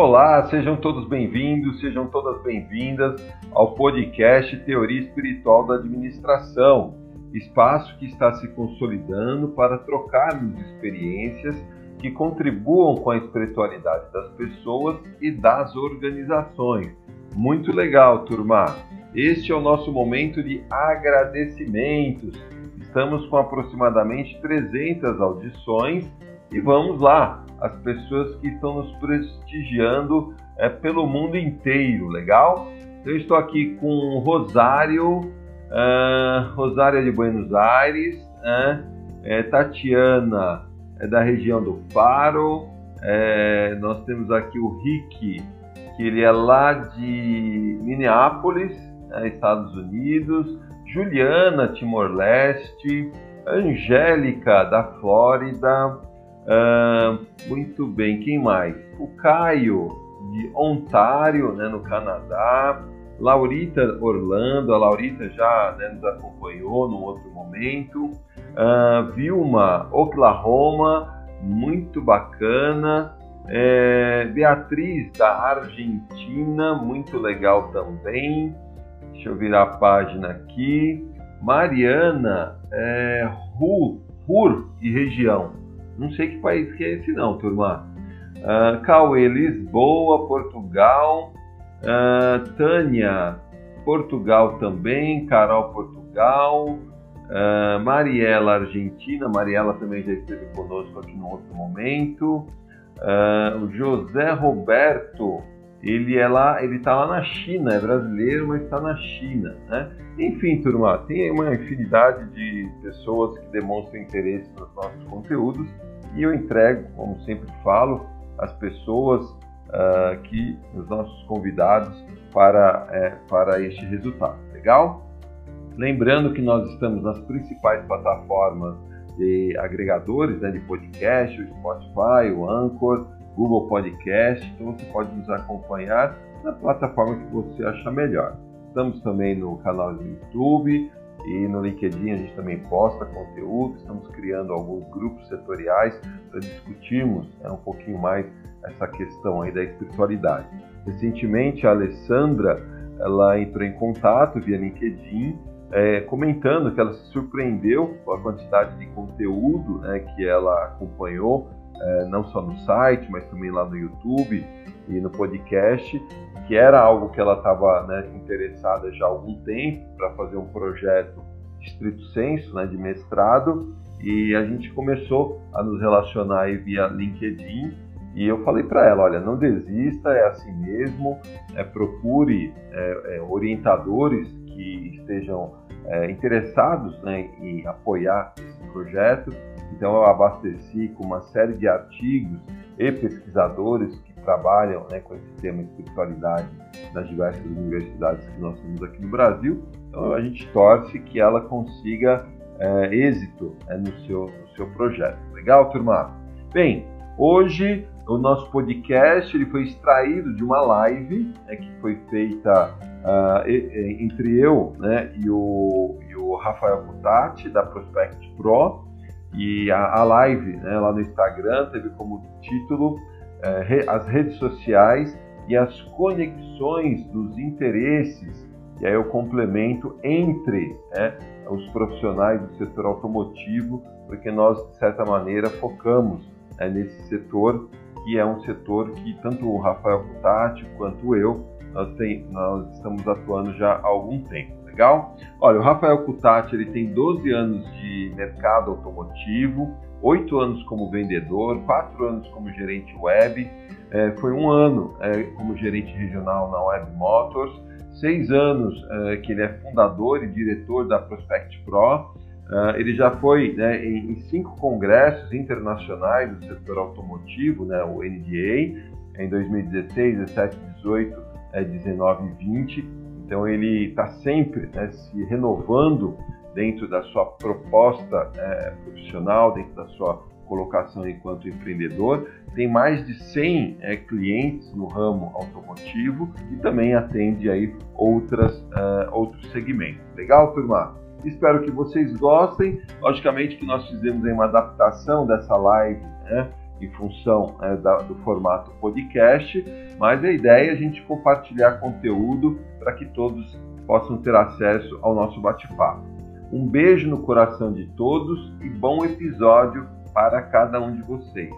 Olá, sejam todos bem-vindos, sejam todas bem-vindas ao podcast Teoria Espiritual da Administração, espaço que está se consolidando para trocarmos experiências que contribuam com a espiritualidade das pessoas e das organizações. Muito legal, turma! Este é o nosso momento de agradecimentos. Estamos com aproximadamente 300 audições e vamos lá! As pessoas que estão nos prestigiando é, pelo mundo inteiro, legal? Eu estou aqui com Rosário, uh, Rosário de Buenos Aires, uh, é, Tatiana é da região do Faro, é, nós temos aqui o Rick, que ele é lá de Minneapolis, né, Estados Unidos, Juliana, Timor-Leste, Angélica, da Flórida, Muito bem, quem mais? O Caio, de Ontário, né, no Canadá. Laurita Orlando, a Laurita já né, nos acompanhou num outro momento. Uh, Vilma, Oklahoma, muito bacana. É, Beatriz, da Argentina, muito legal também. Deixa eu virar a página aqui. Mariana, é, Ru, Rur e região. Não sei que país que é esse não, turma. Uh, Cauê, Lisboa, Portugal. Uh, Tânia, Portugal também. Carol, Portugal. Uh, Mariela, Argentina. Mariela também já esteve conosco aqui no outro momento. Uh, José Roberto, ele é lá, ele está lá na China, é brasileiro, mas está na China, né? Enfim, turma, tem uma infinidade de pessoas que demonstram interesse nos nossos conteúdos e eu entrego, como sempre falo, as pessoas uh, que os nossos convidados para é, para este resultado. Legal? Lembrando que nós estamos nas principais plataformas de agregadores né, de podcast, o Spotify, o Anchor, Google Podcast. Então você pode nos acompanhar na plataforma que você achar melhor. Estamos também no canal do YouTube e no LinkedIn a gente também posta conteúdo. Estamos criando alguns grupos setoriais para discutirmos né, um pouquinho mais essa questão aí da espiritualidade. Recentemente a Alessandra ela entrou em contato via LinkedIn é, comentando que ela se surpreendeu com a quantidade de conteúdo né, que ela acompanhou, não só no site, mas também lá no YouTube e no podcast, que era algo que ela estava né, interessada já há algum tempo para fazer um projeto de estrito senso, né, de mestrado, e a gente começou a nos relacionar via LinkedIn e eu falei para ela, olha, não desista, é assim mesmo, é, procure é, é, orientadores que estejam é, interessados né, em apoiar esse projeto. Então eu abasteci com uma série de artigos e pesquisadores que trabalham né, com esse tema espiritualidade nas diversas universidades que nós temos aqui no Brasil. Então a gente torce que ela consiga é, êxito é, no, seu, no seu projeto. Legal, turma? Bem, hoje o nosso podcast ele foi extraído de uma live né, que foi feita uh, entre eu né, e, o, e o Rafael Butati, da Prospect Pro. E a, a live né, lá no Instagram teve como título eh, As redes sociais e as conexões dos interesses. E aí eu complemento entre né, os profissionais do setor automotivo, porque nós, de certa maneira, focamos né, nesse setor que é um setor que tanto o Rafael Butati quanto eu nós, tem, nós, estamos atuando já há algum tempo. Legal? Olha, o Rafael Cutati ele tem 12 anos de mercado automotivo, 8 anos como vendedor, 4 anos como gerente web, é, foi um ano é, como gerente regional na Web Motors, 6 anos é, que ele é fundador e diretor da Prospect Pro, Uh, ele já foi né, em, em, cinco congressos internacionais do setor automotivo, né, o NDA, em 2016, 17, 18, é, 19 e 20. Então ele está sempre né, se renovando dentro da sua proposta é, profissional, dentro da sua colocação enquanto empreendedor. Tem mais de 100 é, clientes no ramo automotivo e também atende aí outras, uh, outros segmentos. Legal, turma? Espero que vocês gostem. Logicamente que nós fizemos uma adaptação dessa live, né? Em função é, da, do formato podcast, mas a ideia é a gente compartilhar conteúdo para que todos possam ter acesso ao nosso bate-papo. Um beijo no coração de todos e bom episódio para cada um de vocês.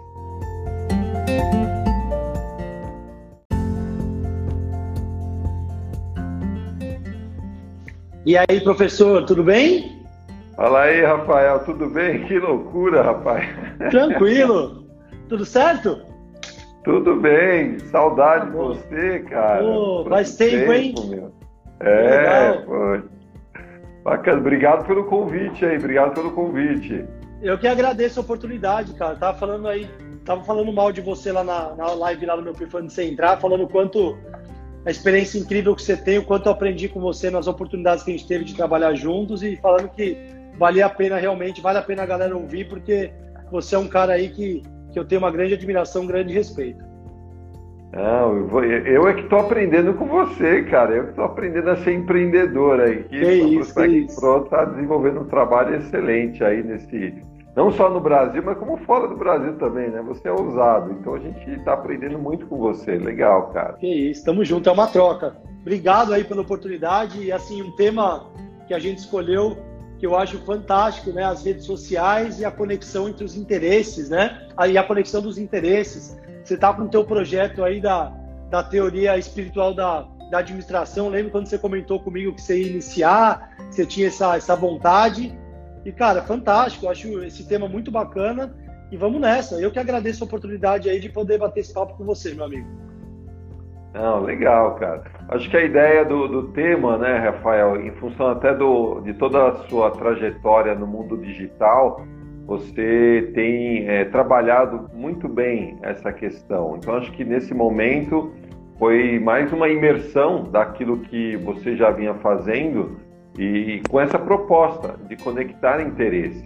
E aí, professor, tudo bem? Fala aí, Rafael, tudo bem? Que loucura, rapaz. Tranquilo. tudo certo? Tudo bem. Saudade de você, cara. Oh, faz tempo, hein? Meu. É, foi. Bacana. Obrigado pelo convite aí. Obrigado pelo convite. Eu que agradeço a oportunidade, cara. Tava falando aí, tava falando mal de você lá na, na live lá no meu perfil antes de você entrar, falando o quanto a experiência incrível que você tem, o quanto eu aprendi com você nas oportunidades que a gente teve de trabalhar juntos e falando que valia a pena realmente, vale a pena a galera ouvir, porque você é um cara aí que, que eu tenho uma grande admiração, um grande respeito. Não, eu, vou, eu é que estou aprendendo com você, cara. Eu que estou aprendendo a ser empreendedor aí. Que, que isso, que isso. está desenvolvendo um trabalho excelente aí nesse, não só no Brasil, mas como fora do Brasil também, né? Você é ousado, então a gente está aprendendo muito com você. Legal, cara. Que isso, estamos juntos, é uma troca. Obrigado aí pela oportunidade e assim um tema que a gente escolheu que eu acho fantástico, né? As redes sociais e a conexão entre os interesses, né? Aí a conexão dos interesses. Você está com o teu projeto aí da, da teoria espiritual da, da administração. Lembro quando você comentou comigo que você ia iniciar, você tinha essa, essa vontade. E, cara, fantástico, eu acho esse tema muito bacana e vamos nessa. Eu que agradeço a oportunidade aí de poder bater esse papo com você, meu amigo. Não, legal, cara. Acho que a ideia do, do tema, né, Rafael, em função até do, de toda a sua trajetória no mundo digital, você tem é, trabalhado muito bem essa questão. Então, acho que nesse momento foi mais uma imersão daquilo que você já vinha fazendo e com essa proposta de conectar interesse.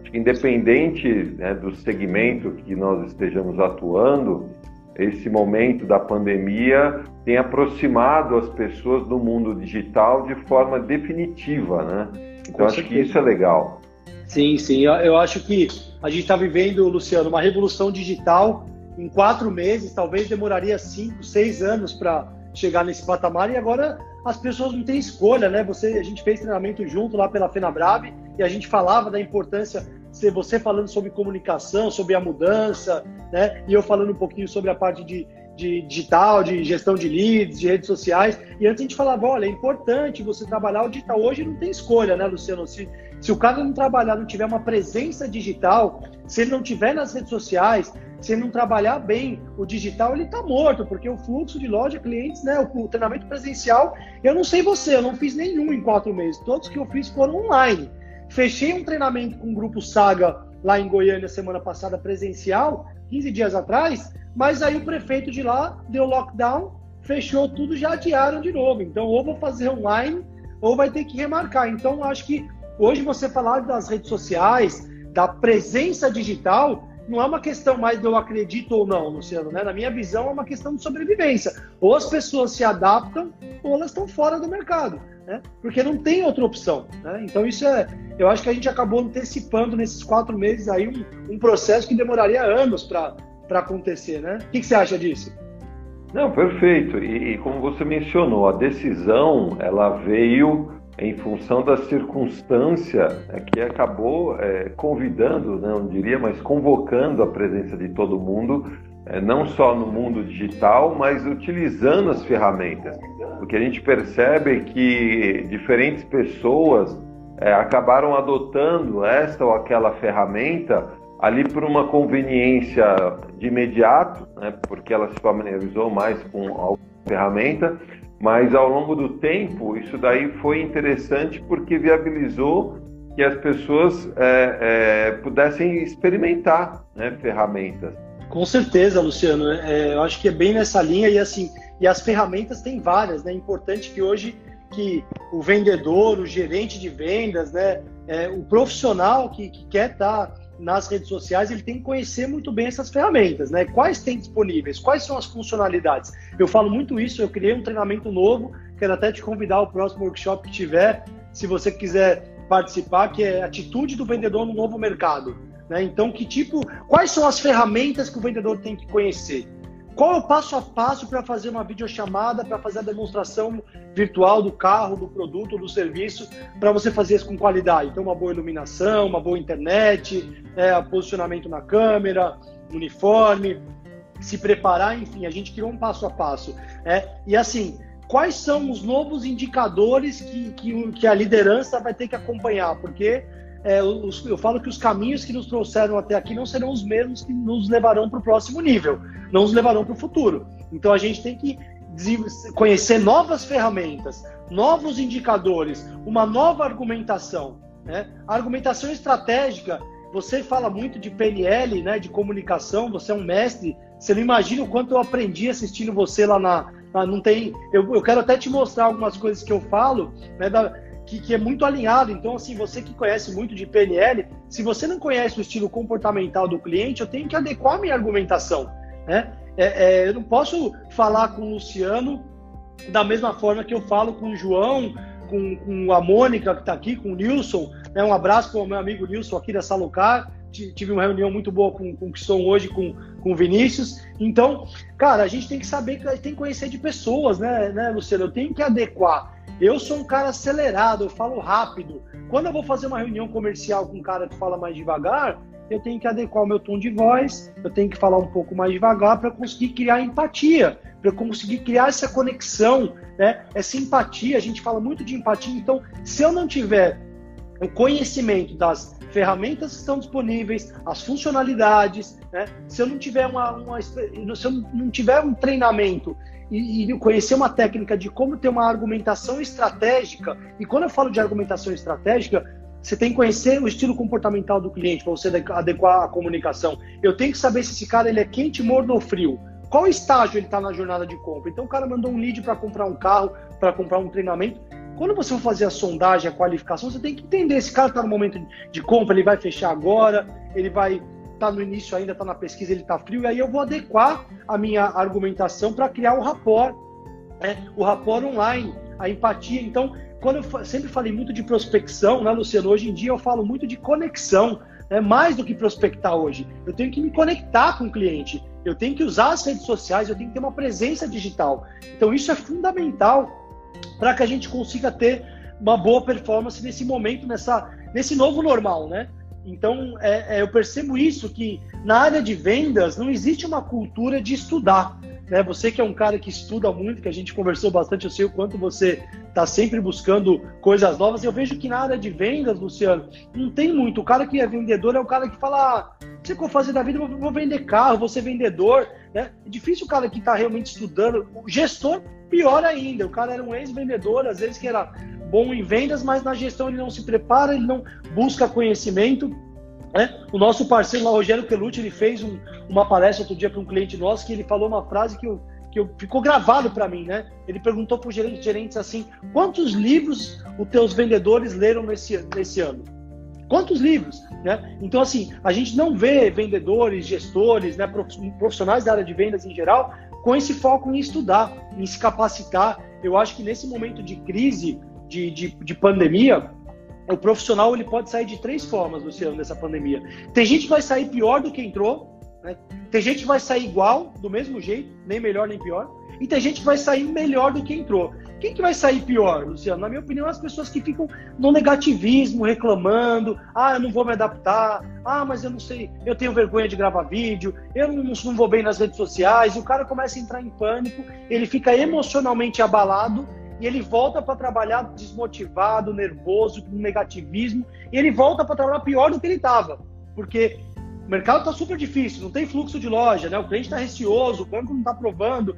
Acho que independente né, do segmento que nós estejamos atuando, esse momento da pandemia tem aproximado as pessoas do mundo digital de forma definitiva, né? Então acho que isso é legal. Sim, sim. Eu acho que a gente está vivendo, Luciano, uma revolução digital em quatro meses. Talvez demoraria cinco, seis anos para chegar nesse patamar. E agora as pessoas não têm escolha, né? Você, a gente fez treinamento junto lá pela FenaBrave e a gente falava da importância, você falando sobre comunicação, sobre a mudança, né? E eu falando um pouquinho sobre a parte de, de digital, de gestão de leads, de redes sociais. E antes a gente falava, olha, é importante você trabalhar o digital. Hoje não tem escolha, né, Luciano? Se, se o cara não trabalhar, não tiver uma presença digital, se ele não tiver nas redes sociais, se ele não trabalhar bem o digital, ele está morto, porque o fluxo de loja, clientes, né, o, o, treinamento presencial, eu não sei você, eu não fiz nenhum em quatro meses, todos que eu fiz foram online. Fechei um treinamento com o grupo Saga lá em Goiânia semana passada presencial, 15 dias atrás, mas aí o prefeito de lá deu lockdown, fechou tudo, já adiaram de novo. Então, ou vou fazer online, ou vai ter que remarcar. Então, acho que hoje você falar das redes sociais, da presença digital, não é uma questão mais de eu acredito ou não, Luciano, né? Na minha visão, é uma questão de sobrevivência. Ou as pessoas se adaptam, ou elas estão fora do mercado, né? Porque não tem outra opção, né? Então isso é, eu acho que a gente acabou antecipando nesses quatro meses aí um, um processo que demoraria anos para acontecer, né? O que, que você acha disso? Não, perfeito. E, e como você mencionou, a decisão ela veio em função da circunstância é, que acabou é, convidando, né, não diria, mas convocando a presença de todo mundo, é, não só no mundo digital, mas utilizando as ferramentas. Porque a gente percebe que diferentes pessoas é, acabaram adotando esta ou aquela ferramenta ali por uma conveniência de imediato, né, porque ela se familiarizou mais com a ferramenta, mas ao longo do tempo, isso daí foi interessante porque viabilizou que as pessoas é, é, pudessem experimentar né, ferramentas. Com certeza, Luciano. É, eu acho que é bem nessa linha e assim, e as ferramentas tem várias, né? É importante que hoje que o vendedor, o gerente de vendas, né, é, o profissional que, que quer estar nas redes sociais, ele tem que conhecer muito bem essas ferramentas, né? Quais tem disponíveis, quais são as funcionalidades. Eu falo muito isso, eu criei um treinamento novo, quero até te convidar ao próximo workshop que tiver, se você quiser participar, que é Atitude do Vendedor no Novo Mercado. Né? Então, que tipo, quais são as ferramentas que o vendedor tem que conhecer? Qual é o passo a passo para fazer uma videochamada, para fazer a demonstração virtual do carro, do produto, do serviço, para você fazer isso com qualidade? Então, uma boa iluminação, uma boa internet, é, posicionamento na câmera, uniforme, se preparar, enfim, a gente criou um passo a passo. É, e assim, quais são os novos indicadores que, que, que a liderança vai ter que acompanhar? Porque é, os, eu falo que os caminhos que nos trouxeram até aqui não serão os mesmos que nos levarão para o próximo nível, não nos levarão para o futuro. Então a gente tem que conhecer novas ferramentas, novos indicadores, uma nova argumentação. Né? A argumentação estratégica, você fala muito de PNL, né, de comunicação, você é um mestre. Você não imagina o quanto eu aprendi assistindo você lá na. não tem, eu, eu quero até te mostrar algumas coisas que eu falo, né, da, que, que, é muito alinhado. Então, assim, você que conhece muito de PNL, se você não conhece o estilo comportamental do cliente, eu tenho que adequar minha argumentação. Né? É, é, eu não posso falar com o Luciano da mesma forma que eu falo com o João, com, com a Mônica que está aqui, com o Nilson. Né? Um abraço para o meu amigo Nilson aqui da Salucar. Tive uma reunião muito boa com, com o que hoje com, com o Vinícius. Então, cara, a gente tem que saber, tem que conhecer de pessoas, né, né, Luciano? Eu tenho que adequar. Eu sou um cara acelerado, eu falo rápido. Quando eu vou fazer uma reunião comercial com um cara que fala mais devagar, eu tenho que adequar o meu tom de voz, eu tenho que falar um pouco mais devagar para conseguir criar empatia, para conseguir criar essa conexão, né? Essa empatia, a gente fala muito de empatia, então se eu não tiver o conhecimento das ferramentas que estão disponíveis, as funcionalidades, né? Se eu não tiver uma, uma se eu não tiver um treinamento e, e, conhecer uma técnica de como ter uma argumentação estratégica. E quando eu falo de argumentação estratégica, você tem que conhecer o estilo comportamental do cliente para você adequar a comunicação. Eu tenho que saber se esse cara ele é quente, morno ou frio. Qual estágio ele está na jornada de compra? Então o cara mandou um lead para comprar um carro, para comprar um treinamento. Quando você for fazer a sondagem, a qualificação, você tem que entender se o cara está no momento de compra, ele vai fechar agora, ele vai está no início ainda, está na pesquisa, ele está frio, e aí eu vou adequar a minha argumentação para criar o rapport, né? o rapport online, a empatia. Então, quando eu sempre falei muito de prospecção, né, Luciano? Hoje em dia eu falo muito de conexão, né? mais do que prospectar hoje. Eu tenho que me conectar com o cliente, eu tenho que usar as redes sociais, eu tenho que ter uma presença digital. Então, isso é fundamental para que a gente consiga ter uma boa performance nesse momento, nessa, nesse novo normal, né? Então, é, é, eu percebo isso, que na área de vendas não existe uma cultura de estudar. Né? Você que é um cara que estuda muito, que a gente conversou bastante, eu sei o quanto você está sempre buscando coisas novas. Eu vejo que na área de vendas, Luciano, não tem muito. O cara que é vendedor é o cara que fala: ah, o que eu vou fazer da vida? Eu vou vender carro, vou ser vendedor. Né? É difícil o cara que está realmente estudando. O gestor, pior ainda. O cara era um ex-vendedor, às vezes que era bom em vendas, mas na gestão ele não se prepara, ele não busca conhecimento. Né? O nosso parceiro lá, Rogério Pelucci, ele fez um, uma palestra outro dia para um cliente nosso que ele falou uma frase que, eu, que eu, ficou gravado para mim. Né? Ele perguntou para os gerentes, gerentes assim: quantos livros os teus vendedores leram nesse, nesse ano? Quantos livros? Né? Então, assim, a gente não vê vendedores, gestores, né, profissionais da área de vendas em geral, com esse foco em estudar, em se capacitar. Eu acho que nesse momento de crise, de, de, de pandemia, o profissional ele pode sair de três formas, Luciano, nessa pandemia. Tem gente que vai sair pior do que entrou, né? tem gente que vai sair igual, do mesmo jeito, nem melhor nem pior, e tem gente que vai sair melhor do que entrou. Quem que vai sair pior, Luciano? Na minha opinião, as pessoas que ficam no negativismo, reclamando, ah, eu não vou me adaptar, ah, mas eu não sei, eu tenho vergonha de gravar vídeo, eu não, não vou bem nas redes sociais, o cara começa a entrar em pânico, ele fica emocionalmente abalado e ele volta para trabalhar desmotivado, nervoso, com negativismo, e ele volta para trabalhar pior do que ele estava, porque o mercado está super difícil, não tem fluxo de loja, né? O cliente está receoso, o banco não está aprovando,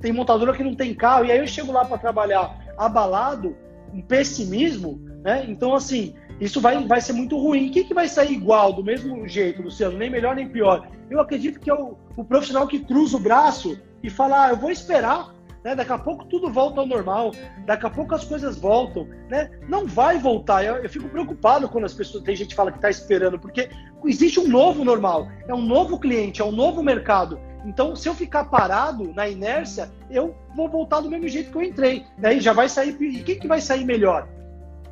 tem montadora que não tem carro, e aí eu chego lá para trabalhar abalado, um pessimismo, né? Então, assim, isso vai, vai ser muito ruim. O que, que vai sair igual, do mesmo jeito, Luciano? Nem melhor nem pior. Eu acredito que é o, o profissional que cruza o braço e fala: ah, eu vou esperar né? Daqui a pouco tudo volta ao normal, daqui a pouco as coisas voltam, né? Não vai voltar. Eu, eu fico preocupado quando as pessoas tem gente que fala que está esperando, porque existe um novo normal, é um novo cliente, é um novo mercado. Então, se eu ficar parado na inércia, eu vou voltar do mesmo jeito que eu entrei. Daí já vai sair. E quem que vai sair melhor?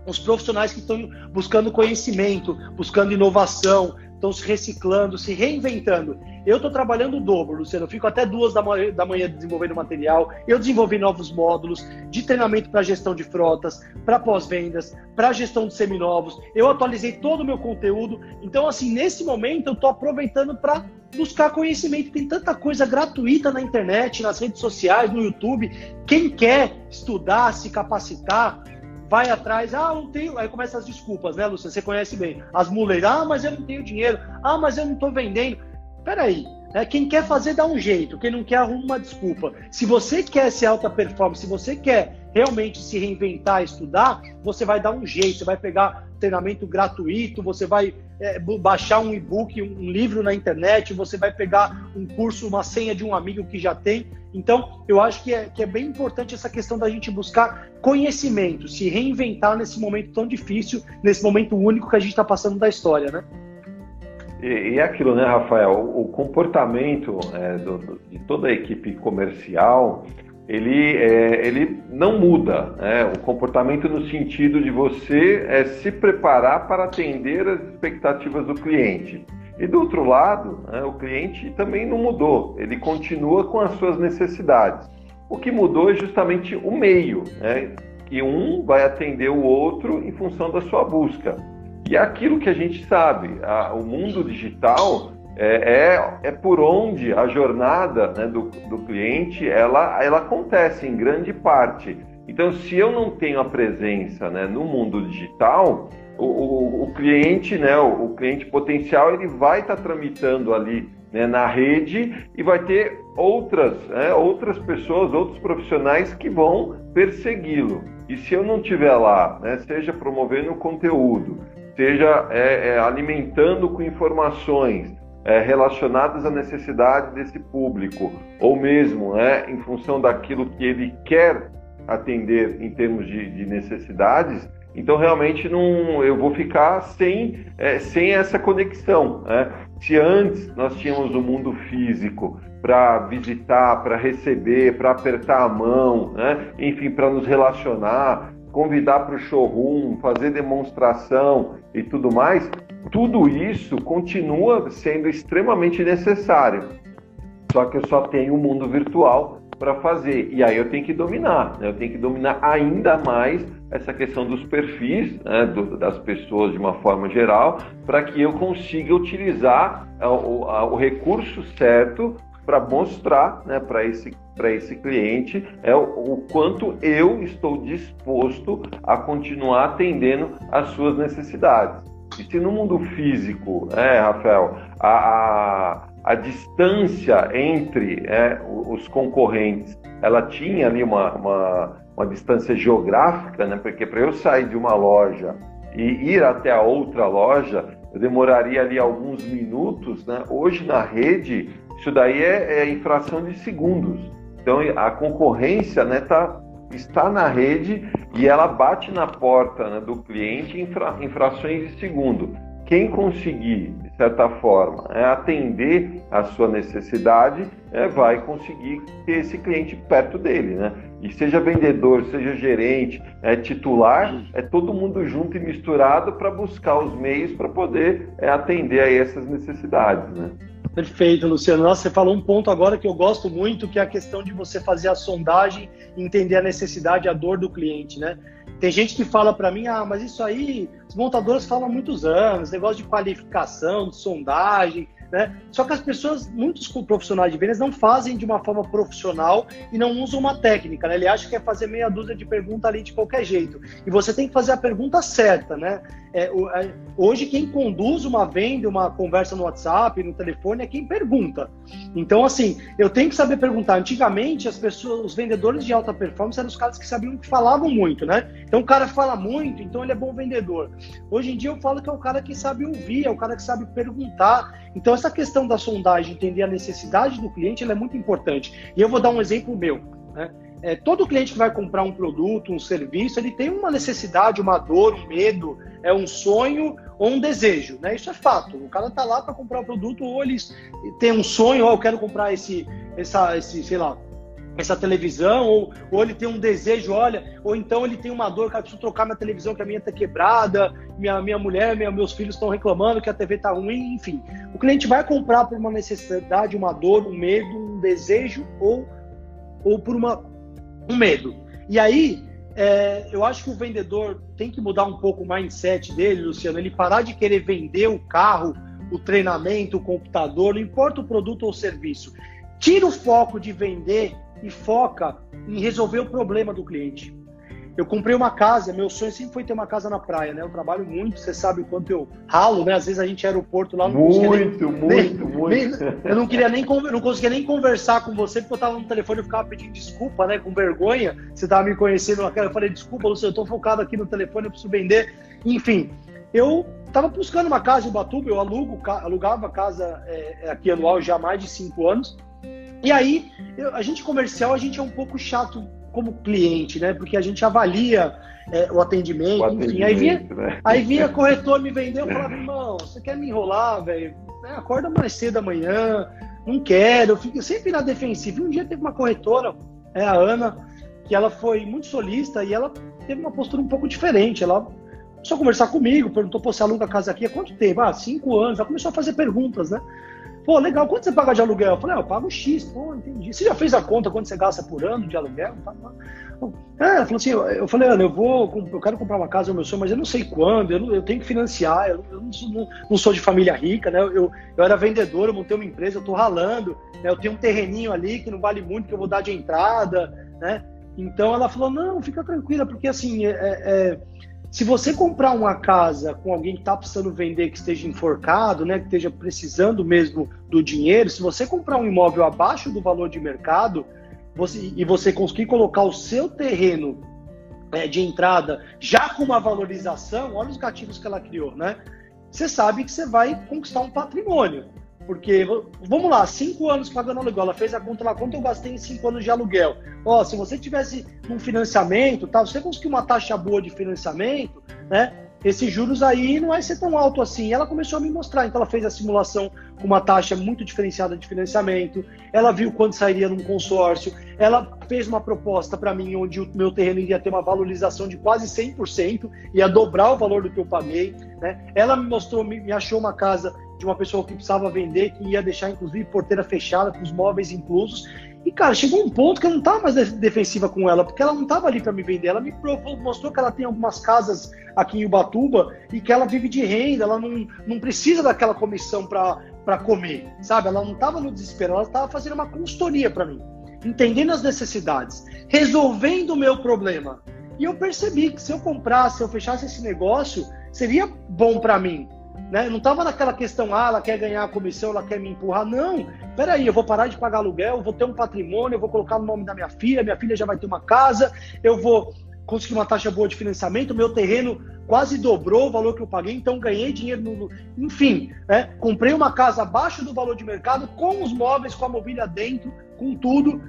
Os profissionais que estão buscando conhecimento, buscando inovação, estão se reciclando, se reinventando. Eu estou trabalhando o dobro, Luciano. Eu fico até duas da manhã, da manhã desenvolvendo material. Eu desenvolvi novos módulos de treinamento para gestão de frotas, para pós-vendas, para gestão de seminovos. Eu atualizei todo o meu conteúdo. Então, assim, nesse momento, eu estou aproveitando para buscar conhecimento. Tem tanta coisa gratuita na internet, nas redes sociais, no YouTube. Quem quer estudar, se capacitar, vai atrás, ah, não tenho. Aí começa as desculpas, né, Luciano? Você conhece bem. As muleiras, ah, mas eu não tenho dinheiro, ah, mas eu não estou vendendo. Peraí, né? quem quer fazer dá um jeito, quem não quer arruma uma desculpa. Se você quer ser alta performance, se você quer realmente se reinventar, estudar, você vai dar um jeito, você vai pegar treinamento gratuito, você vai é, baixar um e-book, um livro na internet, você vai pegar um curso, uma senha de um amigo que já tem. Então, eu acho que é, que é bem importante essa questão da gente buscar conhecimento, se reinventar nesse momento tão difícil, nesse momento único que a gente está passando da história, né? E, é aquilo, né, Rafael? O comportamento é, do, de toda a equipe comercial ele, é, ele não muda. Né? O comportamento no sentido de você é, se preparar para atender as expectativas do cliente. E do outro lado, né, o cliente também não mudou, ele continua com as suas necessidades. O que mudou é justamente o meio, né, que um vai atender o outro em função da sua busca. E é aquilo que a gente sabe, a, o mundo digital é, é, é, por onde a jornada né, do, do cliente ela, ela acontece em grande parte. Então, se eu não tenho a presença né, no mundo digital, o, o, o cliente, né, o, o, cliente potencial, ele vai estar tá tramitando ali né, na rede e vai ter outras, né, outras pessoas, outros profissionais que vão persegui-lo. E se eu não estiver lá, né, seja promovendo conteúdo, seja é, é, alimentando com informações, é, relacionadas à necessidade desse público, ou mesmo né, em função daquilo que ele quer atender em termos de, de necessidades, então realmente não, eu vou ficar sem, é, sem essa conexão. Né? Se antes nós tínhamos o mundo físico para visitar, para receber, para apertar a mão, né? enfim, para nos relacionar, convidar para o showroom, fazer demonstração e tudo mais, tudo isso continua sendo extremamente necessário. Só que eu só tenho o mundo virtual para fazer. E aí eu tenho que dominar, né? eu tenho que dominar ainda mais essa questão dos perfis né? Do, das pessoas de uma forma geral, para que eu consiga utilizar é, o, o recurso certo para mostrar né, para esse, esse cliente é o, o, quanto eu estou disposto a continuar atendendo às suas necessidades. E se no mundo físico, é, Rafael, a, a, a distância entre é, os concorrentes, ela tinha ali uma, uma, uma distância geográfica, né? porque para eu sair de uma loja e ir até a outra loja, eu demoraria ali alguns minutos, né? Hoje na rede isso daí é, é infração de segundos. Então a concorrência né, tá, está na rede e ela bate na porta né, do cliente em em frações de segundo. Quem conseguir, de certa forma, é, atender a sua necessidade, é, vai conseguir ter esse cliente perto dele. Né? E seja vendedor, seja gerente, é, titular, é todo mundo junto e misturado para buscar os meios para poder é, atender a essas necessidades. Né? Perfeito, Luciano. Nossa, você falou um ponto agora que eu gosto muito, que é a questão de você fazer a sondagem entender a necessidade, a dor do cliente, né? Tem gente que fala para mim, ah, mas isso aí, os montadores falam há muitos anos, negócio de qualificação, de sondagem, né? Só que as pessoas, muitos profissionais de vendas, não fazem de uma forma profissional e não usam uma técnica. Né? Ele acha que é fazer meia dúzia de perguntas ali de qualquer jeito. E você tem que fazer a pergunta certa. Né? É, é, hoje, quem conduz uma venda, uma conversa no WhatsApp, no telefone, é quem pergunta. Então, assim, eu tenho que saber perguntar. Antigamente, as pessoas, os vendedores de alta performance eram os caras que sabiam que falavam muito, né? Então, o cara fala muito, então ele é bom vendedor. Hoje em dia, eu falo que é o cara que sabe ouvir, é o cara que sabe perguntar. Então, essa questão da sondagem, entender a necessidade do cliente, ela é muito importante. E eu vou dar um exemplo meu. Né? É, todo cliente que vai comprar um produto, um serviço, ele tem uma necessidade, uma dor, um medo, é um sonho ou um desejo, né? Isso é fato. O cara tá lá para comprar o produto ou ele tem um sonho, ou oh, eu quero comprar esse, essa, esse, sei lá, essa televisão, ou, ou ele tem um desejo, olha, ou então ele tem uma dor, cara, preciso trocar minha televisão que a minha está quebrada, minha, minha mulher, minha, meus filhos estão reclamando que a TV está ruim, enfim. O cliente vai comprar por uma necessidade, uma dor, um medo, um desejo ou, ou por uma, um medo. E aí, é, eu acho que o vendedor tem que mudar um pouco o mindset dele, Luciano, ele parar de querer vender o carro, o treinamento, o computador, não importa o produto ou serviço. Tira o foco de vender e foca em resolver o problema do cliente. Eu comprei uma casa, meu sonho sempre foi ter uma casa na praia, né? Eu trabalho muito, você sabe o quanto eu ralo, né? Às vezes a gente aeroporto lá não muito, nem, muito, nem, muito. Nem, eu não queria nem não conseguia nem conversar com você porque eu tava no telefone e ficava pedindo desculpa, né? Com vergonha. Você tava me conhecendo naquela, eu falei desculpa, Luciano, eu tô focado aqui no telefone, eu preciso vender. Enfim, eu tava buscando uma casa em Ubatuba, eu alugo, alugava casa é, aqui anual já há mais de cinco anos. E aí, eu, a gente comercial, a gente é um pouco chato como cliente, né? Porque a gente avalia é, o atendimento, o atendimento enfim. Aí vinha, né? aí vinha corretor me vender, eu falava, irmão, você quer me enrolar, velho? É, acorda mais cedo amanhã, não quero, eu fico sempre na defensiva. Um dia teve uma corretora, é a Ana, que ela foi muito solista e ela teve uma postura um pouco diferente. Ela começou a conversar comigo, perguntou, pô, você aluga a casa aqui há quanto tempo? Ah, cinco anos. Ela começou a fazer perguntas, né? Pô, legal, quanto você paga de aluguel? Eu falei, ah, eu pago X, pô, entendi. Você já fez a conta quanto você gasta por ano de aluguel? É, ela falou assim, eu falei, Ana, eu vou, eu quero comprar uma casa, é meu sonho, mas eu não sei quando, eu, não, eu tenho que financiar, eu, eu não, não, sou de família rica, né? Eu, eu era vendedor, eu montei uma empresa, eu tô ralando, né? eu tenho um terreninho ali que não vale muito, que eu vou dar de entrada, né? Então ela falou, não, fica tranquila, porque assim, é, é se você comprar uma casa com alguém que está precisando vender, que esteja enforcado, né, que esteja precisando mesmo do dinheiro, se você comprar um imóvel abaixo do valor de mercado você, e você conseguir colocar o seu terreno é, de entrada já com uma valorização, olha os gatilhos que ela criou, né? Você sabe que você vai conquistar um patrimônio. Porque, vamos lá, cinco anos pagando aluguel, ela fez a conta lá, quanto eu gastei em cinco anos de aluguel. Ó, se você tivesse um financiamento, tá, você conseguiu uma taxa boa de financiamento, né? Esses juros aí não vai ser tão alto assim. Ela começou a me mostrar, então ela fez a simulação com uma taxa muito diferenciada de financiamento, ela viu quanto sairia num consórcio, ela fez uma proposta para mim onde o meu terreno iria ter uma valorização de quase 100%, ia dobrar o valor do que eu paguei, né? Ela me mostrou, me achou uma casa de uma pessoa que precisava vender, que ia deixar inclusive porteira fechada, com os móveis inclusos. E, cara, chegou um ponto que eu não estava mais defensiva com ela, porque ela não estava ali para me vender. Ela me mostrou que ela tem algumas casas aqui em Ubatuba e que ela vive de renda, ela não, não precisa daquela comissão para comer, sabe? Ela não estava no desespero, ela estava fazendo uma consultoria para mim, entendendo as necessidades, resolvendo o meu problema. E eu percebi que se eu comprasse, se eu fechasse esse negócio, seria bom para mim. Né? Não estava naquela questão, ah, ela quer ganhar a comissão, ela quer me empurrar. Não, peraí, eu vou parar de pagar aluguel, vou ter um patrimônio, eu vou colocar no nome da minha filha, minha filha já vai ter uma casa, eu vou conseguir uma taxa boa de financiamento, meu terreno quase dobrou o valor que eu paguei, então ganhei dinheiro no. Enfim, né? comprei uma casa abaixo do valor de mercado, com os móveis, com a mobília dentro, com tudo,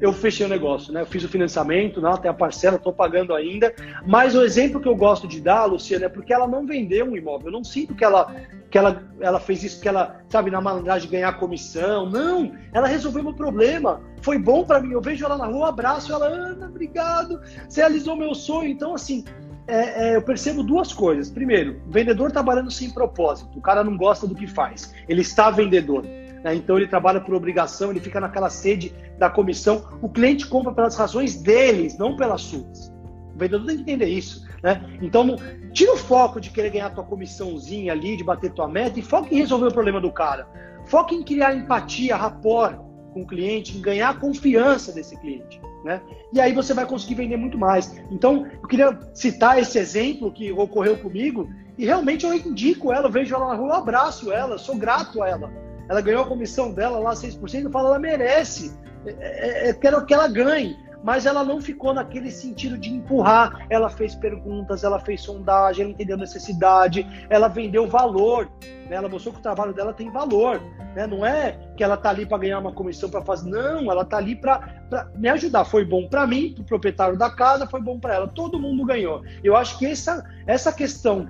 eu fechei o negócio, né? Eu fiz o financiamento, não, tem a parcela, estou pagando ainda. Mas o exemplo que eu gosto de dar, Luciana, é porque ela não vendeu um imóvel. Eu não sinto que ela, que ela, ela fez isso porque ela, sabe, na malandragem de ganhar comissão. Não, ela resolveu meu problema. Foi bom para mim. Eu vejo ela na rua, abraço ela, Ana, obrigado. Você realizou meu sonho. Então, assim, é, é, eu percebo duas coisas. Primeiro, o vendedor trabalhando sem propósito. O cara não gosta do que faz. Ele está vendedor. Né? Então ele trabalha por obrigação, ele fica naquela sede da comissão. O cliente compra pelas razões deles, não pelas suas. O vendedor tem que entender isso. Né? Então, tira o foco de querer ganhar tua comissãozinha ali, de bater tua meta, e foca em resolver o problema do cara. Foca em criar empatia, rapport com o cliente, em ganhar a confiança desse cliente. Né? E aí você vai conseguir vender muito mais. Então, eu queria citar esse exemplo que ocorreu comigo, e realmente eu indico ela, eu vejo ela na rua, eu abraço ela, sou grato a ela ela ganhou a comissão dela lá 6%, eu falo, ela merece. É, é, é, quero que ela ganhe. Mas ela não ficou naquele sentido de empurrar. Ela fez perguntas, ela fez sondagem, ela entendeu necessidade, ela vendeu valor. Né? Ela mostrou que o trabalho dela tem valor. Né? Não é que ela está ali para ganhar uma comissão para fazer. Não, ela está ali para me ajudar. Foi bom para mim, para o proprietário da casa, foi bom para ela. Todo mundo ganhou. Eu acho que essa, essa questão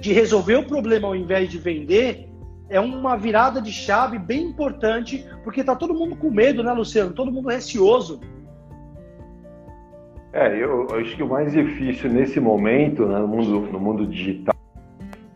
de resolver o problema ao invés de vender é uma virada de chave bem importante, porque está todo mundo com medo, né, Luciano? Todo mundo receoso. É, eu, eu acho que o mais difícil nesse momento, né, no, mundo, no mundo digital,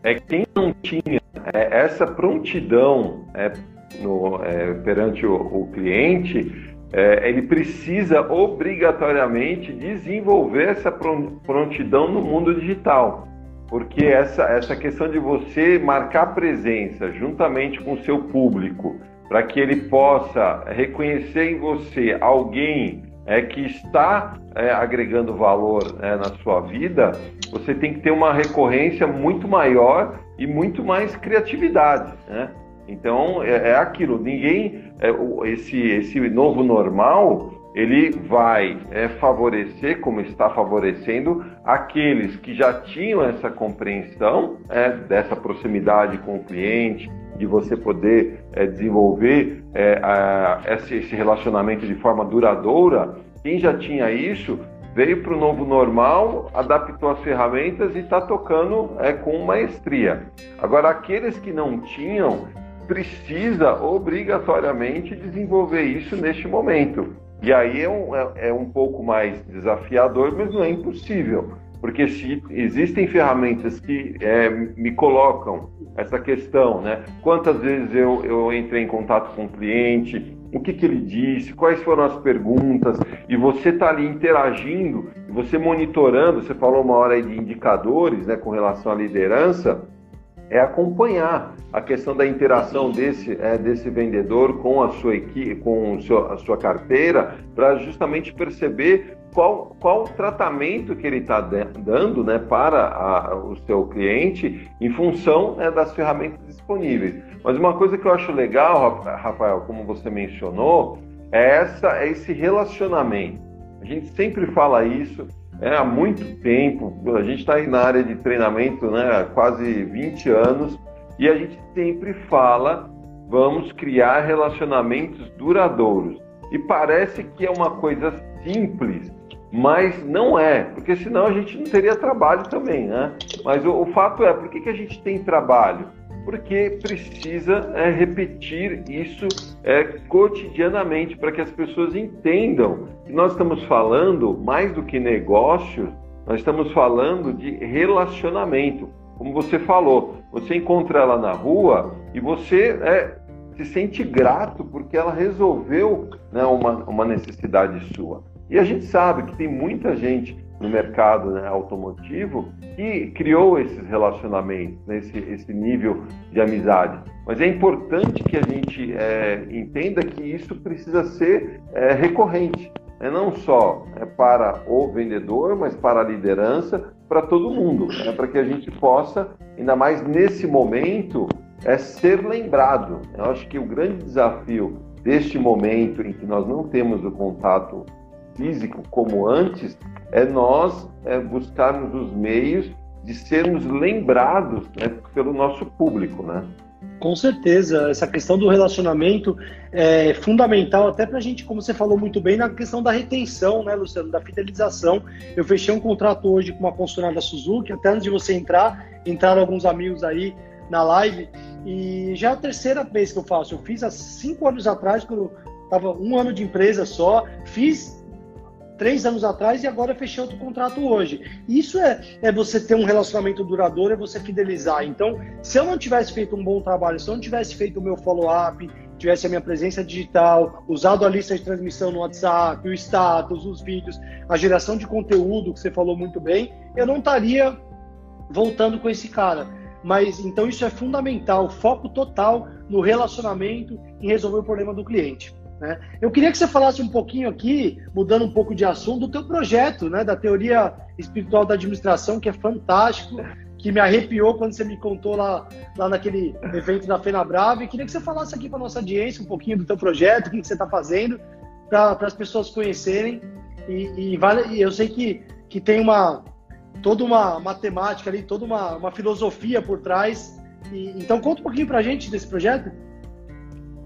é quem não tinha é, essa prontidão é, no, é, perante o, o cliente, é, ele precisa obrigatoriamente desenvolver essa prontidão no mundo digital. Porque essa, essa questão de você marcar presença juntamente com o seu público, para que ele possa reconhecer em você alguém é, que está é, agregando valor é, na sua vida, você tem que ter uma recorrência muito maior e muito mais criatividade. Né? Então é, é aquilo, ninguém, é, esse, esse novo normal, ele vai é, favorecer, como está favorecendo, aqueles que já tinham essa compreensão é, dessa proximidade com o cliente, de você poder é, desenvolver é, a, esse, esse relacionamento de forma duradoura. Quem já tinha isso veio para o novo normal, adaptou as ferramentas e está tocando é, com maestria. Agora, aqueles que não tinham, precisa obrigatoriamente desenvolver isso neste momento. E aí é um, é, é um pouco mais desafiador, mas não é impossível. Porque se existem ferramentas que é, me colocam essa questão, né? Quantas vezes eu, eu entrei em contato com o cliente, o que, que ele disse, quais foram as perguntas, e você está ali interagindo, você monitorando, você falou uma hora aí de indicadores né, com relação à liderança, é acompanhar a questão da interação desse, é, desse vendedor com a sua equipe, com seu, a sua carteira, para justamente perceber qual, qual o tratamento que ele está dando né, para a, o seu cliente em função né, das ferramentas disponíveis. Mas uma coisa que eu acho legal, Rafael, como você mencionou, é, essa, é esse relacionamento. A gente sempre fala isso, é, há muito tempo. A gente está aí na área de treinamento né, há quase 20 anos e a gente sempre fala: vamos criar relacionamentos duradouros. E parece que é uma coisa simples, mas não é, porque senão a gente não teria trabalho também, né? Mas o, o fato é, por que, que a gente tem trabalho? Porque precisa é, repetir isso é, cotidianamente para que as pessoas entendam que nós estamos falando mais do que negócios, nós estamos falando de relacionamento. Como você falou, você encontra ela na rua e você é, se sente grato porque ela resolveu né, uma, uma necessidade sua. E a gente sabe que tem muita gente no mercado né, automotivo que criou esses relacionamentos, né, esse, esse, nível de amizade. Mas é importante que a gente é, entenda que isso precisa ser é, recorrente, é não só é, para o vendedor, mas para a liderança, para todo mundo, né, para que a gente possa, ainda mais nesse momento, é ser lembrado. Eu acho que o grande desafio deste momento em que nós não temos o contato físico como antes é nós é, buscarmos os meios de sermos lembrados né, pelo nosso público, né? Com certeza, essa questão do relacionamento é fundamental até para a gente, como você falou muito bem, na questão da retenção, né, Luciano, da fidelização. Eu fechei um contrato hoje com uma consultora da Suzuki, até antes de você entrar, entraram alguns amigos aí na live, e já é a terceira vez que eu faço. Eu fiz há cinco anos atrás, quando estava um ano de empresa só, fiz três anos atrás e agora fechei outro contrato hoje. Isso é, é você ter um relacionamento duradouro, é você fidelizar. Então, se eu não tivesse feito um bom trabalho, se eu não tivesse feito o meu follow-up, tivesse a minha presença digital, usado a lista de transmissão no WhatsApp, o status, os vídeos, a geração de conteúdo que você falou muito bem, eu não estaria voltando com esse cara. Mas então isso é fundamental, foco total no relacionamento em resolver o problema do cliente. Né? Eu queria que você falasse um pouquinho aqui, mudando um pouco de assunto, do teu projeto, né? da teoria espiritual da administração, que é fantástico, que me arrepiou quando você me contou lá, lá naquele evento da Fena Brava. E queria que você falasse aqui para nossa audiência um pouquinho do teu projeto, o que, que você está fazendo, para as pessoas conhecerem. E, e, vale, e eu sei que, que tem uma toda uma matemática ali, toda uma, uma filosofia por trás. E, então conta um pouquinho para a gente desse projeto.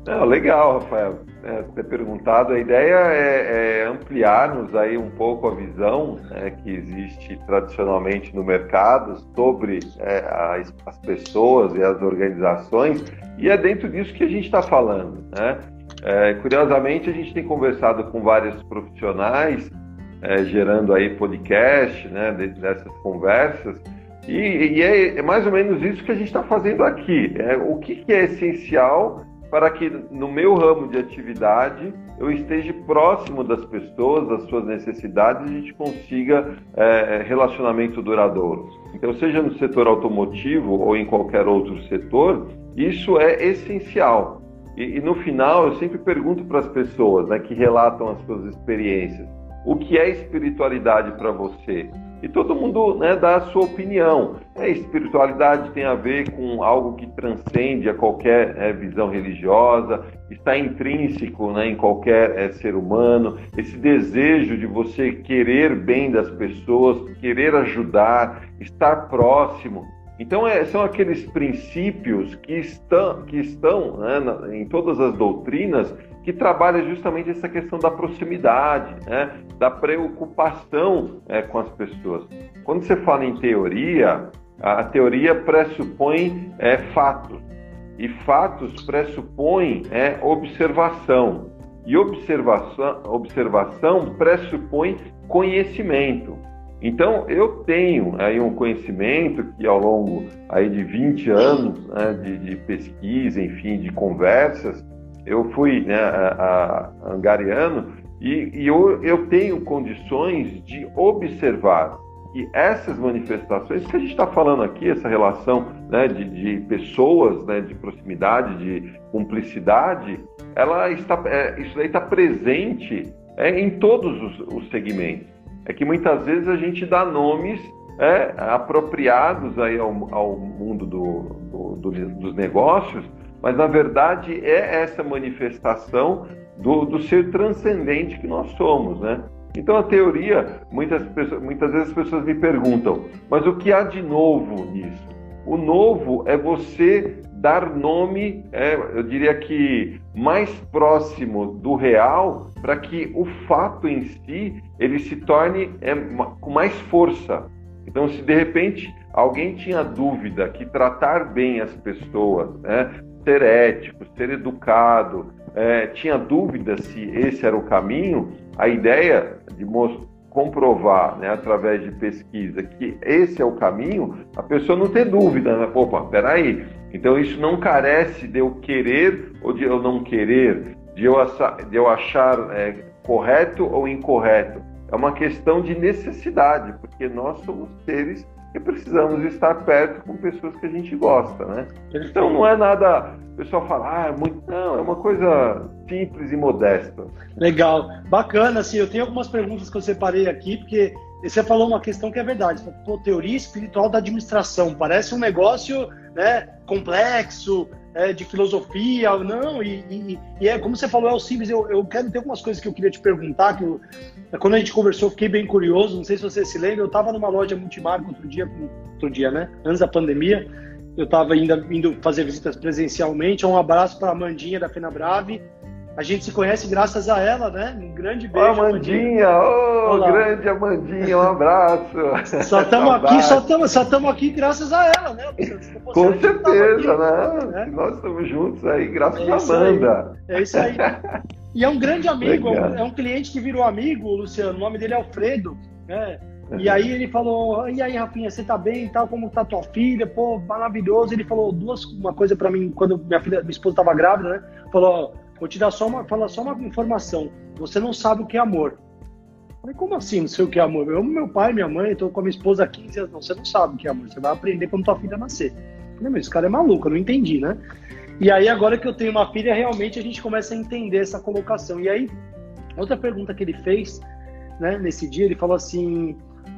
Não, legal, Rafael. É, ter perguntado, a ideia é, é ampliarmos aí um pouco a visão né, que existe tradicionalmente no mercado sobre é, as, as, pessoas e as organizações, e é dentro disso que a gente está falando. Né? É, curiosamente, a gente tem conversado com vários profissionais, é, gerando aí podcast né, dessas conversas, e, e é, é, mais ou menos isso que a gente está fazendo aqui. É, o que, que é essencial para que no meu ramo de atividade eu esteja próximo das pessoas, das suas necessidades e a gente consiga é, relacionamento duradouro. Então, seja no setor automotivo ou em qualquer outro setor, isso é essencial. E, e no final, eu sempre pergunto para as pessoas né, que relatam as suas experiências: o que é espiritualidade para você? E todo mundo né, dá a sua opinião. A espiritualidade tem a ver com algo que transcende a qualquer é, visão religiosa, está intrínseco né, em qualquer é, ser humano. Esse desejo de você querer bem das pessoas, querer ajudar, estar próximo. Então, é, são aqueles princípios que estão, que estão né, em todas as doutrinas que trabalha justamente essa questão da proximidade, né, da preocupação é, com as pessoas. Quando você fala em teoria, a, teoria pressupõe é, fatos, e fatos pressupõem é, observação, e observação, observação pressupõe conhecimento. Então, eu tenho aí um conhecimento que ao longo aí de 20 anos né, de, de, pesquisa, enfim, de conversas, eu fui né, a, a angariano e, e eu, eu tenho condições de observar que essas manifestações que a gente está falando aqui, essa relação né, de, de, pessoas, né, de proximidade, de cumplicidade, ela está, é, isso daí está presente é, em todos os, os segmentos. É que muitas vezes a gente dá nomes é, apropriados aí ao, ao mundo do, do, do, dos negócios, mas na verdade é essa manifestação do, do ser transcendente que nós somos, né? Então a teoria, muitas, pessoas, muitas vezes as pessoas me perguntam, mas o que há de novo nisso? O novo é você dar nome, é, eu diria que mais próximo do real, para que o fato em si ele se torne é, com mais força. Então, se de repente alguém tinha dúvida que tratar bem as pessoas, né, ser ético, ser educado, é, tinha dúvida se esse era o caminho, a ideia de comprovar, né, através de pesquisa, que esse é o caminho, a pessoa não ter dúvida, né? Opa, peraí, então isso não carece de eu querer ou de eu não querer, de eu achar, de eu achar é, correto ou incorreto. É uma questão de necessidade, porque nós somos seres que precisamos estar perto com pessoas que a gente gosta, né? Então não é nada, o pessoal fala, ah, é muito, não, é uma coisa simples e modesta. Legal, bacana, assim, eu tenho algumas perguntas que eu separei aqui, porque você falou uma questão que é verdade, pô, teoria espiritual da administração, parece um negócio, né, complexo, é, de filosofia, não, e, e, e, é como você falou, é o simples. Eu, eu quero ter algumas coisas que eu queria te perguntar. Que eu, quando a gente conversou, eu fiquei bem curioso. Não sei se você se lembra, eu estava numa loja multimarca outro dia, outro dia, né? Antes da pandemia, eu estava indo, indo fazer visitas presencialmente. Um abraço para a Mandinha da Fena Brave a gente se conhece graças a ela, né? Um grande beijo. Ô, Amandinha, ô, oh, grande Amandinha, um abraço. Só estamos aqui, só estamos só aqui graças a ela, né? Com certeza, aqui, né? né? Nós estamos juntos aí, graças é a Amanda. Aí. É isso aí. E é um grande amigo, é um cliente que virou amigo, Luciano. O nome dele é Alfredo, né? E aí ele falou, e aí, Rafinha, você tá bem e tal? Como tá tua filha? Pô, maravilhoso. Ele falou duas, uma coisa para mim, quando minha filha, minha esposa tava grávida, né? Falou, Vou te dar só uma, falar só uma informação. Você não sabe o que é amor. Falei, como assim não sei o que é amor? Eu amo meu pai, minha mãe, estou com a minha esposa há 15 anos. Não, você não sabe o que é amor. Você vai aprender quando tua filha nascer. Falei, mas esse cara é maluco, eu não entendi, né? E aí, agora que eu tenho uma filha, realmente a gente começa a entender essa colocação. E aí, outra pergunta que ele fez, né, nesse dia, ele falou assim: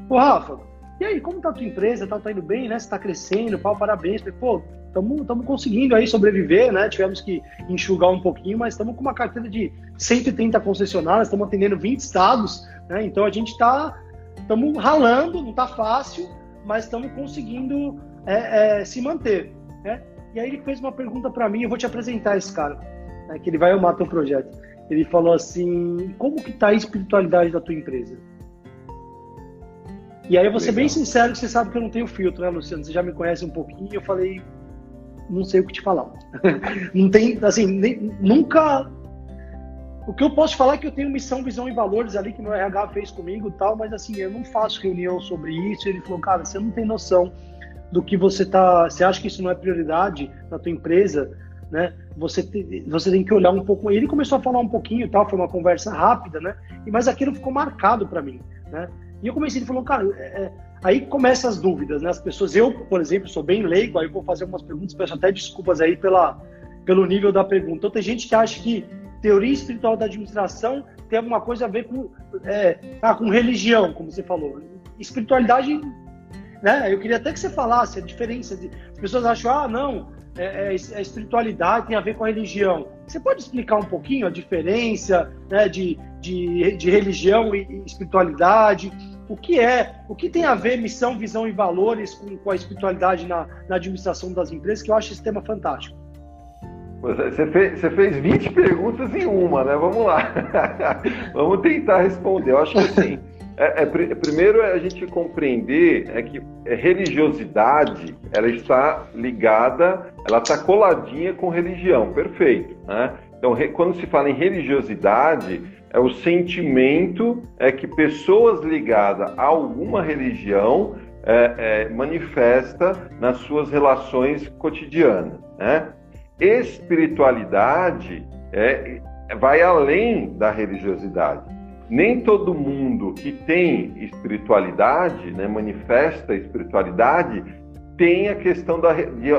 Ô Rafa, e aí, como tá a tua empresa? Tá, tá indo bem, né? Você tá crescendo, pau, parabéns. falei, pô, estamos conseguindo aí sobreviver, né? Tivemos que enxugar um pouquinho, mas estamos com uma carteira de 130 concessionárias, estamos atendendo 20 estados, né? Então a gente está estamos ralando, não está fácil, mas estamos conseguindo é, é, se manter, né? E aí ele fez uma pergunta para mim, eu vou te apresentar esse cara. né, que ele vai amar teu projeto. Ele falou assim: como que tá a espiritualidade da tua empresa? E aí eu vou ser bem sincero, que você sabe que eu não tenho filtro, né, Luciano? Você já me conhece um pouquinho. Eu falei, não sei o que te falar. não tem, assim, nem, nunca. O que eu posso falar é que eu tenho missão, visão e valores ali que meu RH fez comigo tal, mas assim, eu não faço reunião sobre isso. Ele falou, cara, você não tem noção do que você tá. Você acha que isso não é prioridade na tua empresa, né? Você, te, você tem que olhar um pouco. Ele começou a falar um pouquinho e tal, foi uma conversa rápida, né? Mas aquilo ficou marcado para mim, né? E eu comecei, ele falou, cara, é, é, aí começam as dúvidas, né? As pessoas, eu, por exemplo, sou bem leigo, aí vou fazer algumas perguntas, peço até desculpas aí pela, pelo nível da pergunta. Então tem gente que acha que teoria espiritual da administração tem alguma coisa a ver com, é, ah, com religião, como você falou. Espiritualidade, né? Eu queria até que você falasse a diferença. De, as pessoas acham, ah, não, é, é, é espiritualidade tem a ver com a religião. Você pode explicar um pouquinho a diferença né, de, de, de religião e espiritualidade? O que é, o que tem a ver missão, visão e valores com, com a espiritualidade na, na, administração das empresas, que eu acho esse tema fantástico. Você fez, você fez 20 perguntas em uma, né? Vamos lá. Vamos tentar responder. Eu acho que assim, é, é, primeiro é a gente compreender é que religiosidade ela está ligada, ela está coladinha com religião, perfeito. Né? Então, quando se fala em religiosidade, é o sentimento é que pessoas ligadas a alguma religião é, é, manifesta nas suas relações cotidianas. Né? Espiritualidade é, vai além da religiosidade. Nem todo mundo que tem espiritualidade, né, manifesta espiritualidade, tem a questão da,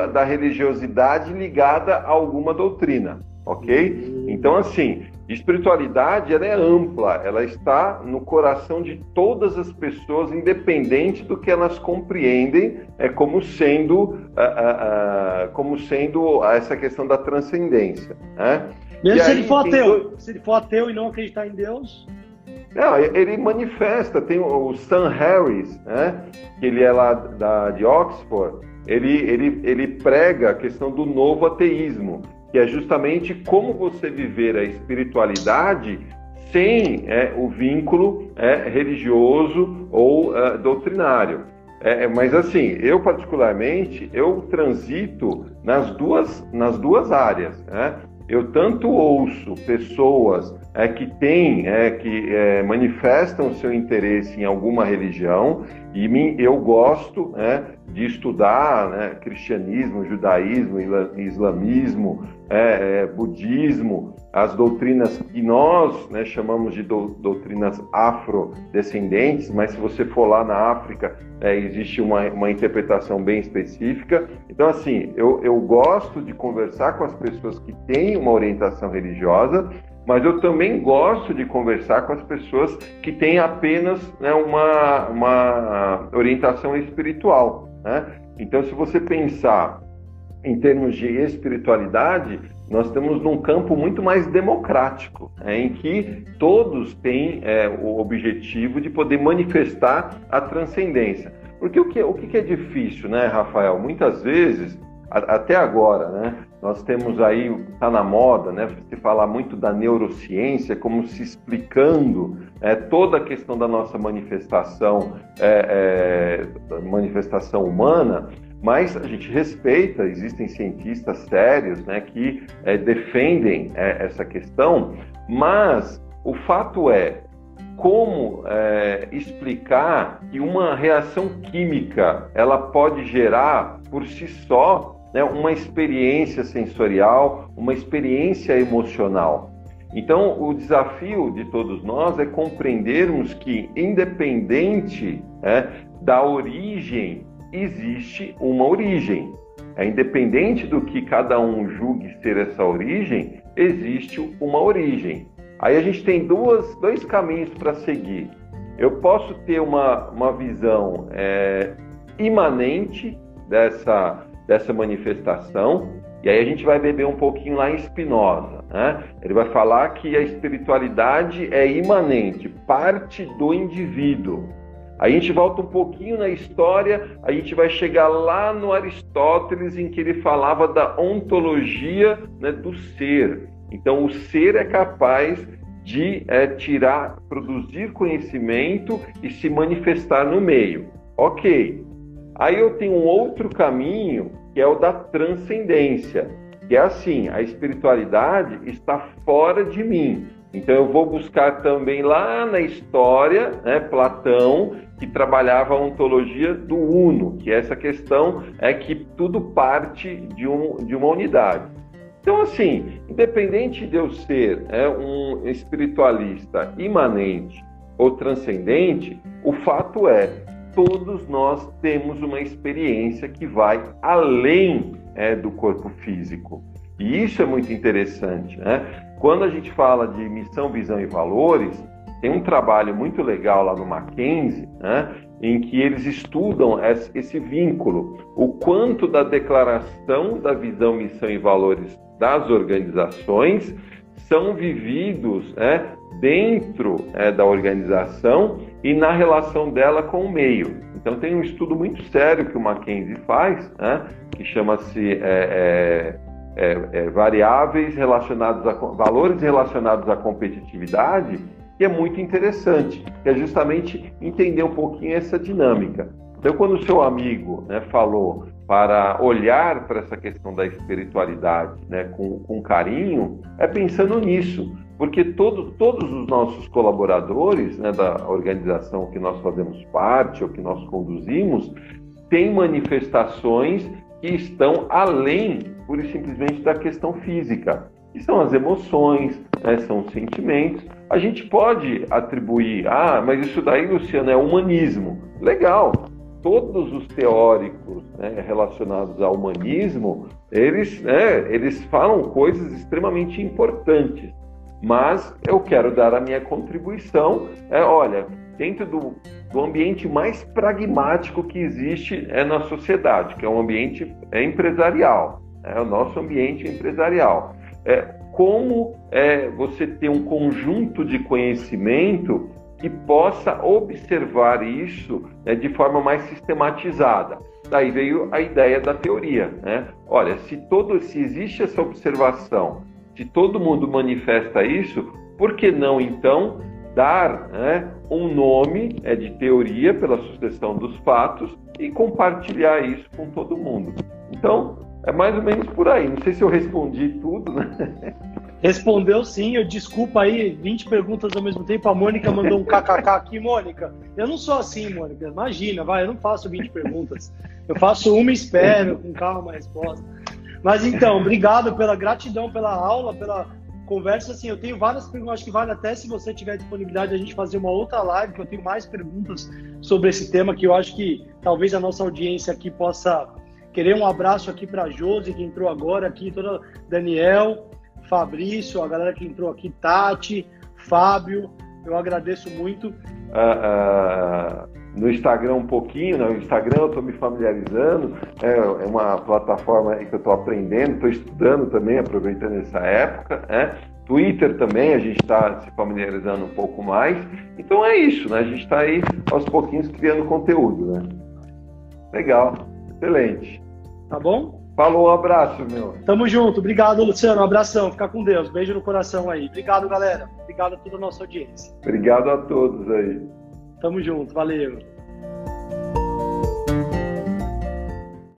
da religiosidade ligada a alguma doutrina, ok? Então, assim, Espiritualidade ela é ampla, ela está no coração de todas as pessoas, independente do que elas compreendem, é como sendo, como sendo essa questão da transcendência. Né? Mesmo se ele for ateu, dois... se ele for ateu e não acreditar em Deus. Não, ele manifesta, tem o Sam Harris, né, que ele é lá da, de Oxford, ele, ele, ele prega a questão do novo ateísmo que é justamente como você viver a espiritualidade sem é, o vínculo é, religioso ou é, doutrinário. É, mas assim, eu particularmente, eu transito nas duas, nas duas áreas. Né? Eu tanto ouço pessoas é, que têm, é, que é, manifestam seu interesse em alguma religião e eu gosto né, de estudar né, cristianismo, judaísmo, islamismo, é, é, budismo, as doutrinas que nós né, chamamos de do, doutrinas afrodescendentes, mas se você for lá na África, é, existe uma, uma interpretação bem específica. Então, assim, eu, eu gosto de conversar com as pessoas que têm uma orientação religiosa, mas eu também gosto de conversar com as pessoas que têm apenas né, uma, uma orientação espiritual. Né? Então, se você pensar em termos de espiritualidade, nós estamos num campo muito mais democrático, né, em que todos têm é, o objetivo de poder manifestar a transcendência. Porque o que, o que é difícil, né, Rafael? Muitas vezes, a, até agora, né, nós temos aí, está na moda, né, se falar muito da neurociência, como se explicando é, toda a questão da nossa manifestação, é, é, manifestação humana, mas a gente respeita, existem cientistas sérios né, que é, defendem é, essa questão, mas o fato é como é, explicar que uma reação química ela pode gerar por si só né, uma experiência sensorial, uma experiência emocional. Então, o desafio de todos nós é compreendermos que, independente é, da origem existe uma origem. É independente do que cada um julgue ser essa origem, existe uma origem. Aí a gente tem duas, dois caminhos para seguir. Eu posso ter uma, uma visão é, imanente dessa, dessa manifestação, e aí a gente vai beber um pouquinho lá em Spinoza. Né? Ele vai falar que a espiritualidade é imanente, parte do indivíduo. A gente volta um pouquinho na história, a gente vai chegar lá no Aristóteles, em que ele falava da ontologia né, do ser. Então, o ser é capaz de é, tirar, produzir conhecimento e se manifestar no meio. Ok. Aí eu tenho um outro caminho que é o da transcendência, que é assim: a espiritualidade está fora de mim. Então eu vou buscar também lá na história, né, Platão, que trabalhava a ontologia do uno, que essa questão é que tudo parte de, um, de uma unidade. Então, assim, independente de eu ser é, um espiritualista imanente ou transcendente, o fato é todos nós temos uma experiência que vai além é, do corpo físico. E isso é muito interessante. Né? Quando a gente fala de missão, visão e valores, tem um trabalho muito legal lá no Mackenzie, né, em que eles estudam esse vínculo, o quanto da declaração da visão, missão e valores das organizações são vividos né, dentro é, da organização e na relação dela com o meio. Então tem um estudo muito sério que o Mackenzie faz, né, que chama-se é, é, é, é variáveis relacionados a valores relacionados à competitividade que é muito interessante, é justamente entender um pouquinho essa dinâmica. Então, quando o seu amigo né, falou para olhar para essa questão da espiritualidade né, com, com carinho, é pensando nisso, porque todo, todos os nossos colaboradores né, da organização que nós fazemos parte ou que nós conduzimos têm manifestações que estão além, pura e simplesmente, da questão física que são as emoções, né, são os sentimentos. A gente pode atribuir, ah, mas isso daí, Luciano, é humanismo. Legal. Todos os teóricos né, relacionados ao humanismo, eles, né, eles falam coisas extremamente importantes. Mas eu quero dar a minha contribuição. É, olha, dentro do, do ambiente mais pragmático que existe é na sociedade, que é um ambiente empresarial, é o nosso ambiente empresarial é, como é, você ter um conjunto de conhecimento que possa observar isso né, de forma mais sistematizada. Daí veio a ideia da teoria. Né? Olha, se todo, se existe essa observação, se todo mundo manifesta isso, por que não então dar né, um nome é, de teoria pela sucessão dos fatos e compartilhar isso com todo mundo? Então, é mais ou menos por aí. Não sei se eu respondi tudo, né? Respondeu sim, eu desculpa aí, 20 perguntas ao mesmo tempo. A Mônica mandou um kkk aqui, Mônica. Eu não sou assim, Mônica. Imagina, vai, eu não faço 20 perguntas. Eu faço uma e espero, com calma a resposta. Mas então, obrigado pela gratidão pela aula, pela conversa. Assim, eu tenho várias perguntas, acho que vale até se você tiver disponibilidade a gente fazer uma outra live, que eu tenho mais perguntas sobre esse tema que eu acho que talvez a nossa audiência aqui possa Querer um abraço aqui para Josi, que entrou agora aqui, toda Daniel, Fabrício, a galera que entrou aqui, Tati, Fábio, eu agradeço muito. Uh, uh, no Instagram um pouquinho, no Instagram eu estou me familiarizando, é, é, uma plataforma que eu estou aprendendo, estou estudando também, aproveitando essa época, né? Twitter também a gente está se familiarizando um pouco mais. Então é isso, né? A gente está aí aos pouquinhos criando conteúdo, né? Legal. Excelente. Tá bom? Falou, um abraço, meu. Tamo junto. Obrigado, Luciano. Um abração. Fica com Deus. Beijo no coração aí. Obrigado, galera. Obrigado a toda a nossa audiência. Obrigado a todos aí. Tamo junto. Valeu.